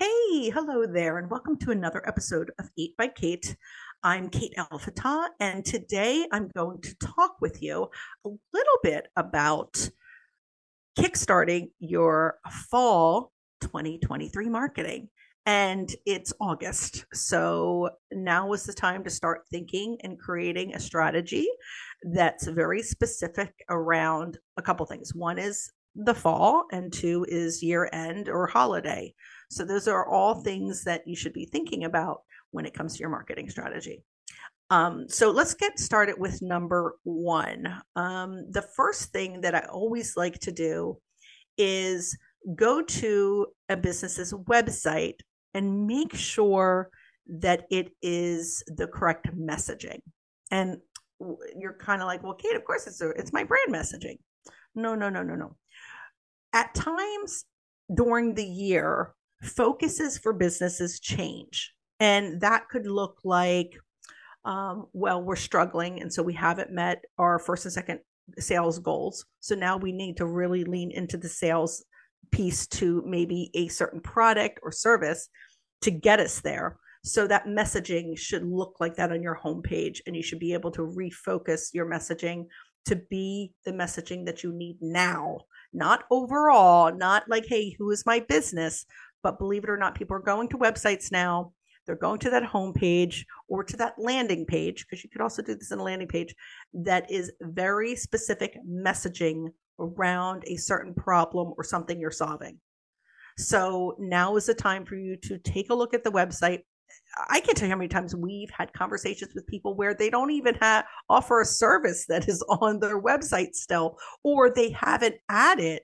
Hey, hello there, and welcome to another episode of Eat by Kate. I'm Kate Alfatah, and today I'm going to talk with you a little bit about kickstarting your fall 2023 marketing. And it's August. So now is the time to start thinking and creating a strategy that's very specific around a couple things. One is the fall, and two is year end or holiday. So, those are all things that you should be thinking about when it comes to your marketing strategy. Um, so, let's get started with number one. Um, the first thing that I always like to do is go to a business's website and make sure that it is the correct messaging. And you're kind of like, well, Kate, of course it's a, it's my brand messaging. No, no, no, no, no. At times during the year, focuses for businesses change. And that could look like, um, well, we're struggling. And so we haven't met our first and second sales goals. So now we need to really lean into the sales piece to maybe a certain product or service to get us there. So that messaging should look like that on your homepage, and you should be able to refocus your messaging to be the messaging that you need now, not overall, not like, hey, who is my business? But believe it or not, people are going to websites now. They're going to that homepage or to that landing page, because you could also do this in a landing page that is very specific messaging around a certain problem or something you're solving. So now is the time for you to take a look at the website. I can't tell you how many times we've had conversations with people where they don't even have offer a service that is on their website still, or they haven't added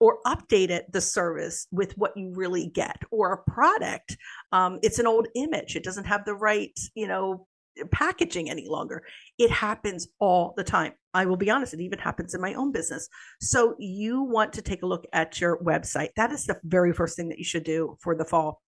or updated the service with what you really get or a product. Um, it's an old image. It doesn't have the right you know packaging any longer. It happens all the time. I will be honest it even happens in my own business. So you want to take a look at your website. That is the very first thing that you should do for the fall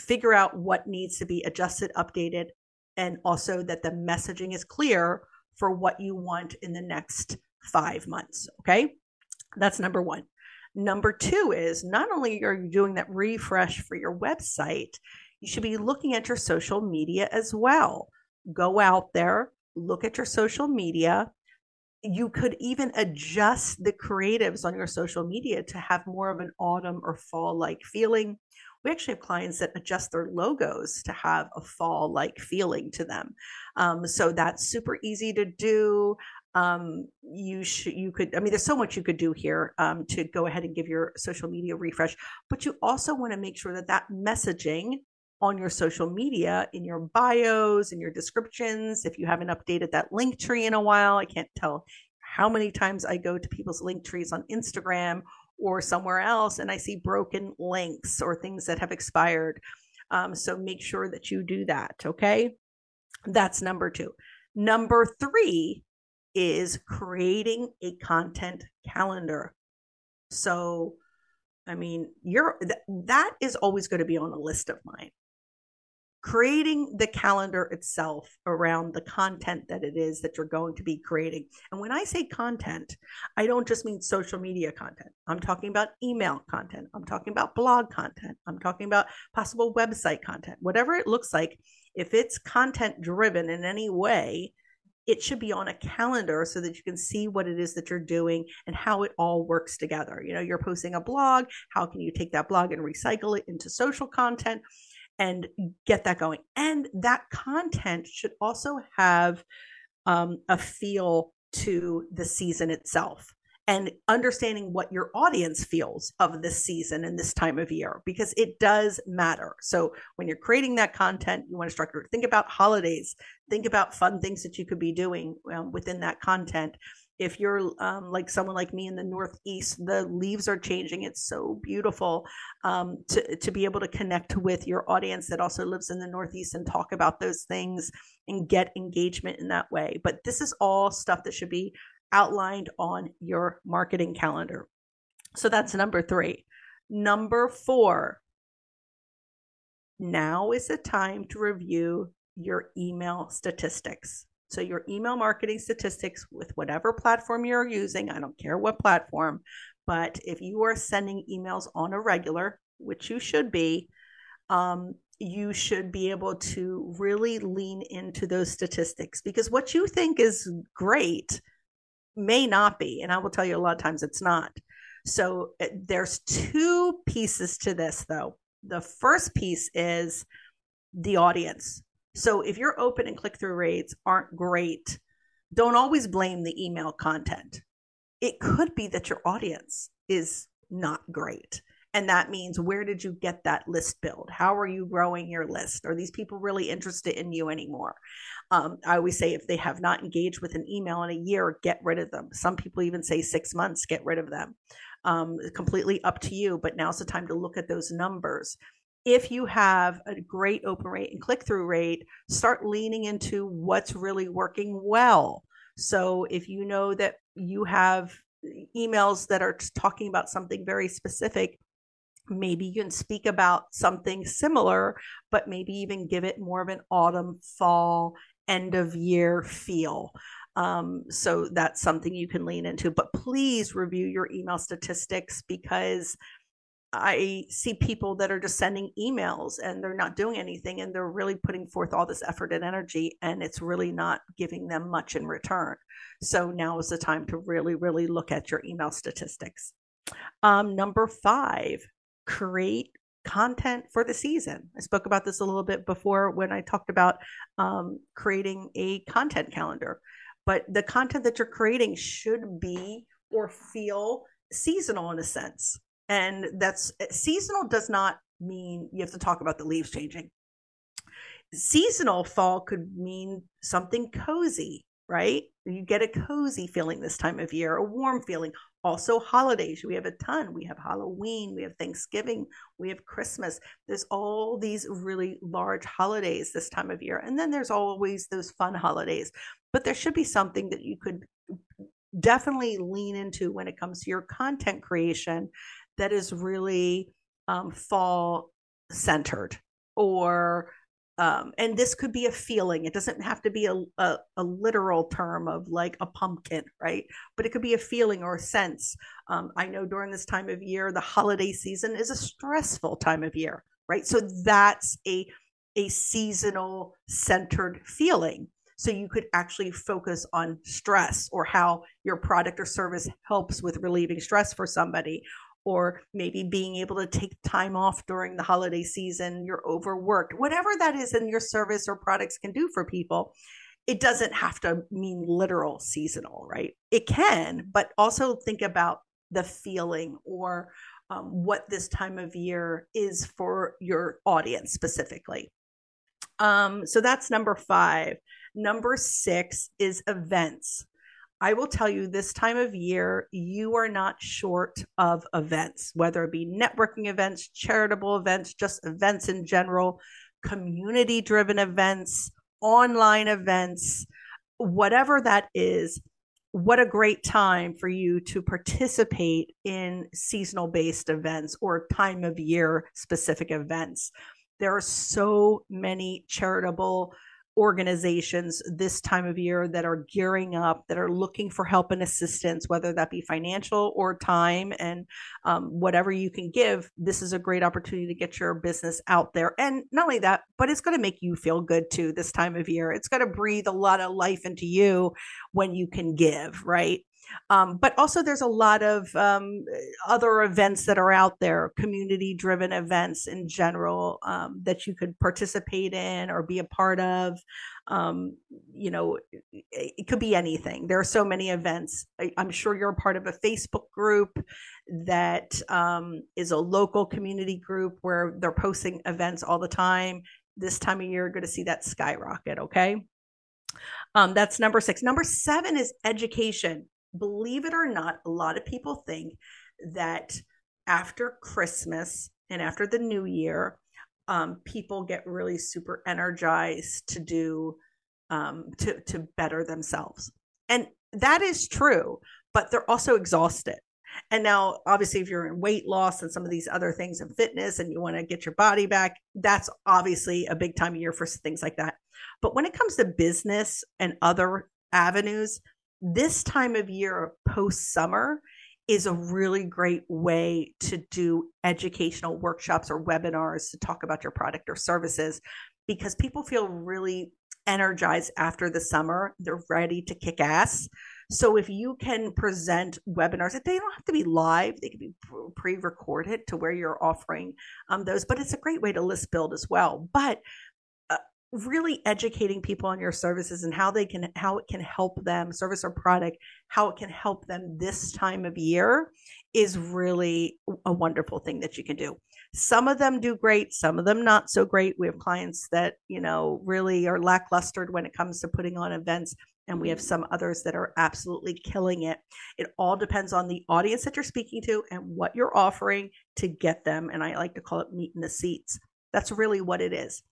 figure out what needs to be adjusted updated and also that the messaging is clear for what you want in the next five months okay that's number one Number two is not only are you doing that refresh for your website, you should be looking at your social media as well. Go out there, look at your social media. You could even adjust the creatives on your social media to have more of an autumn or fall like feeling. We actually have clients that adjust their logos to have a fall like feeling to them. Um, so that's super easy to do um, you should you could i mean there's so much you could do here um, to go ahead and give your social media refresh but you also want to make sure that that messaging on your social media in your bios in your descriptions if you haven't updated that Linktree in a while i can't tell how many times i go to people's Linktrees on instagram or somewhere else and i see broken links or things that have expired um, so make sure that you do that okay that's number two number three is creating a content calendar. So, I mean, you're th- that is always going to be on a list of mine. Creating the calendar itself around the content that it is that you're going to be creating. And when I say content, I don't just mean social media content. I'm talking about email content. I'm talking about blog content. I'm talking about possible website content. Whatever it looks like, if it's content driven in any way, it should be on a calendar so that you can see what it is that you're doing and how it all works together. You know, you're posting a blog, how can you take that blog and recycle it into social content and get that going? And that content should also have um, a feel to the season itself and understanding what your audience feels of this season and this time of year because it does matter. So when you're creating that content, you want to structure think about holidays, think about fun things that you could be doing um, within that content. If you're um, like someone like me in the Northeast, the leaves are changing. It's so beautiful um, to, to be able to connect with your audience that also lives in the Northeast and talk about those things and get engagement in that way. But this is all stuff that should be outlined on your marketing calendar. So that's number three. Number four, now is the time to review your email statistics. So, your email marketing statistics with whatever platform you're using, I don't care what platform, but if you are sending emails on a regular, which you should be, um, you should be able to really lean into those statistics because what you think is great may not be. And I will tell you a lot of times it's not. So eh, there's two pieces to this, though. The first piece is the audience. So if your open and click through rates aren't great, don't always blame the email content. It could be that your audience is not great. And that means where did you get that list build? How are you growing your list? Are these people really interested in you anymore? Um, I always say if they have not engaged with an email in a year, get rid of them. Some people even say six months, get rid of them. Um, completely up to you, but now's the time to look at those numbers. If you have a great open rate and click through rate, start leaning into what's really working well. So if you know that you have emails that are talking about something very specific, maybe you can speak about something similar, but maybe even give it more of an autumn, fall, end of year feel. Um, so that's something you can lean into. But please review your email statistics because I see people that are just sending emails and they're not doing anything and they're really putting forth all this effort and energy and it's really not giving them much in return. So now is the time to really, really look at your email statistics. Um, number five, create content for the season. I spoke about this a little bit before when I talked about um, creating a content calendar. But the content that you're creating should be or feel seasonal in a sense. And that's seasonal does not mean you have to talk about the leaves changing. Seasonal fall could mean something cozy, right? You get a cozy feeling this time of year, a warm feeling. Also, holidays. We have a ton. We have Halloween, we have Thanksgiving, we have Christmas. There's all these really large holidays this time of year. And then there's always those fun holidays. But there should be something that you could definitely lean into when it comes to your content creation that is really um, fall centered or um, and this could be a feeling. It doesn't have to be a, a, a, literal term of like a pumpkin right? But it could be a feeling or a sense. Um, i know during this time of year the holiday season is a stressful time of year right? So that's a a seasonal centered feeling. So you could actually focus on stress or how your product or service helps with relieving stress for somebody or maybe being able to take time off during the holiday season, you're overworked, whatever that is in your service or products can do for people. It doesn't have to mean literal seasonal, right? It can, but also think about the feeling or um, what this time of year is for your audience specifically. Um, so that's number five. Number six is events. I will tell you this time of year, you are not short of events, whether it be networking events, charitable events, just events in general, community driven events, online events, whatever that is. What a great time for you to participate in seasonal based events or time of year specific events. There are so many charitable organizations this time of year that are gearing up, that are looking for help and assistance, whether that be financial or time and um, whatever you can give. This is a great opportunity to get your business out there. And not only that, but it's going to make you feel good too this time of year. It's going to breathe a lot of life into you when you can give, right? Um, but also, there's a lot of um, other events that are out there, community driven events in general um, that you could participate in or be a part of. Um, you know, it, it could be anything. There are so many events. I, am sure you're a part of a Facebook group that um, is a local community group where they're posting events all the time. This time of year, you're going to see that skyrocket. Okay. Um, that's number six. Number seven is education believe it or not, a lot of people think that after Christmas and after the new year, um, people get really super energized to do um, to to better themselves, and that is true. But they're also exhausted. And now, obviously, if you're in weight loss and some of these other things in fitness and you want to get your body back, that's obviously a big time of year for things like that. But when it comes to business and other avenues, this time of year post summer is a really great way to do educational workshops or webinars to talk about your product or services because people feel really energized after the summer. They're ready to kick ass. So if you can present webinars, they don't have to be live; they can be pre-recorded to where you're offering um, those. But it's a great way to list build as well. But really educating people on your services and how they can how it can help them service or product how it can help them this time of year is really a wonderful thing that you can do some of them do great some of them not so great we have clients that you know really are lackluster when it comes to putting on events and we have some others that are absolutely killing it. It all depends on the audience that you're speaking to and what you're offering to get them. And I like to call it meeting the seats. That's really what it is.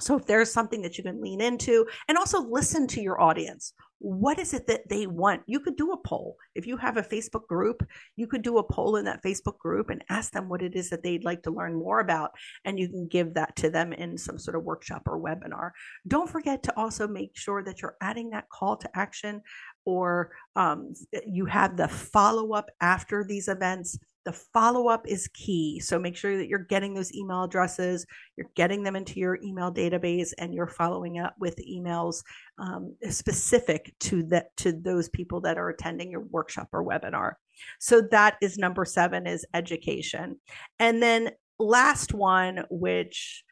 So if there's something that you can lean into and also listen to your audience, what is it that they want? You could do a poll. If you have a Facebook group, you could do a poll in that Facebook group and ask them what it is that they'd like to learn more about. And you can give that to them in some sort of workshop or webinar. Don't forget to also make sure that you're adding that call to action or um, you have the follow up after these events the follow up is key. So make sure that you're getting those email addresses, you're getting them into your email database, and you're following up with emails um, specific to that to those people that are attending your workshop or webinar. So that is number seven is education, and then last one, which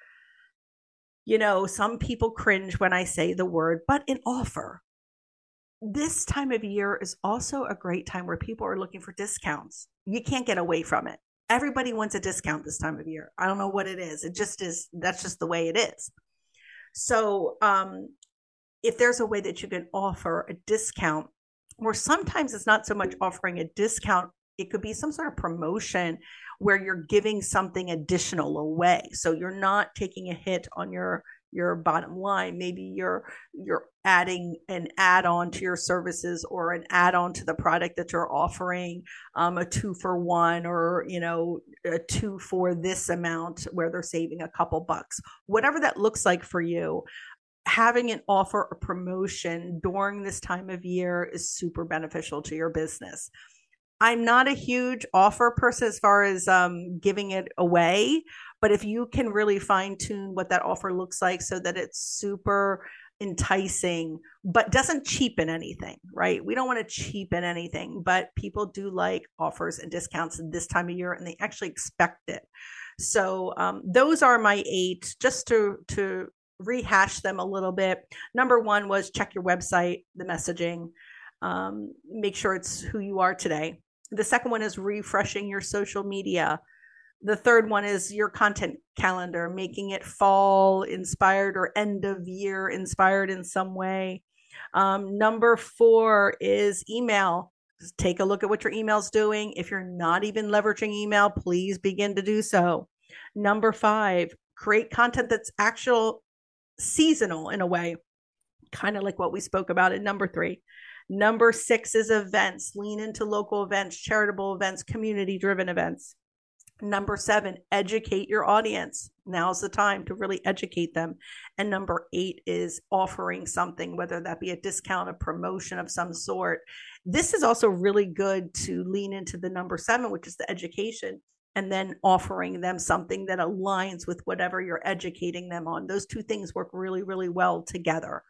you know some people cringe when I say the word, but an offer this time of year is also a great time where people are looking for discounts. You can't get away from it. Everybody wants a discount this time of year. I don't know what it is. It just is, that's just the way it is. So, um, if there's a way that you can offer a discount, or sometimes it's not so much offering a discount, it could be some sort of promotion where you're giving something additional away. So you're not taking a hit on your your bottom line. Maybe you're you're adding an add-on to your services or an add-on to the product that you're offering um, a two for one or you know a two for this amount where they're saving a couple bucks. Whatever that looks like for you having an offer or promotion during this time of year is super beneficial to your business. I'm not a huge offer person as far as um, giving it away, but if you can really fine tune what that offer looks like so that it's super enticing, but doesn't cheapen anything, right? We don't want to cheapen anything, but people do like offers and discounts this time of year and they actually expect it. So um, those are my eight, just to to rehash them a little bit. Number one was check your website, the messaging, um, make sure it's who you are today. The second one is refreshing your social media the third one is your content calendar, making it fall inspired or end of year inspired in some way. Um, number four is email. Just take a look at what your email's doing. If you're not even leveraging email, please begin to do so. Number five, create content that's actual seasonal in a way, kind of like what we spoke about in number three. Number six is events. Lean into local events, charitable events, community driven events. Number seven, educate your audience. Now's the time to really educate them. And number eight is offering something, whether that be a discount, a promotion of some sort. This is also really good to lean into the number seven, which is the education, and then offering them something that aligns with whatever you're educating them on. Those two things work really, really well together.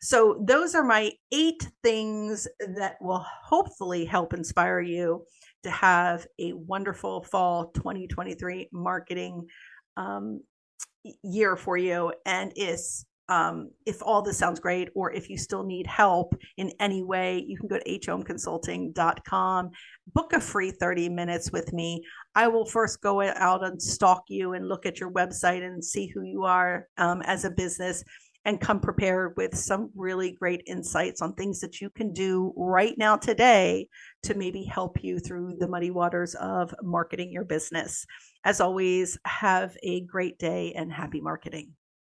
So, those are my eight things that will hopefully help inspire you to have a wonderful fall 2023 marketing um, year for you. And is um, if all this sounds great, or if you still need help in any way, you can go to homconsulting.com, book a free 30 minutes with me. I will first go out and stalk you and look at your website and see who you are um, as a business and come prepared with some really great insights on things that you can do right now today to maybe help you through the muddy waters of marketing your business. As always, have a great day and happy marketing.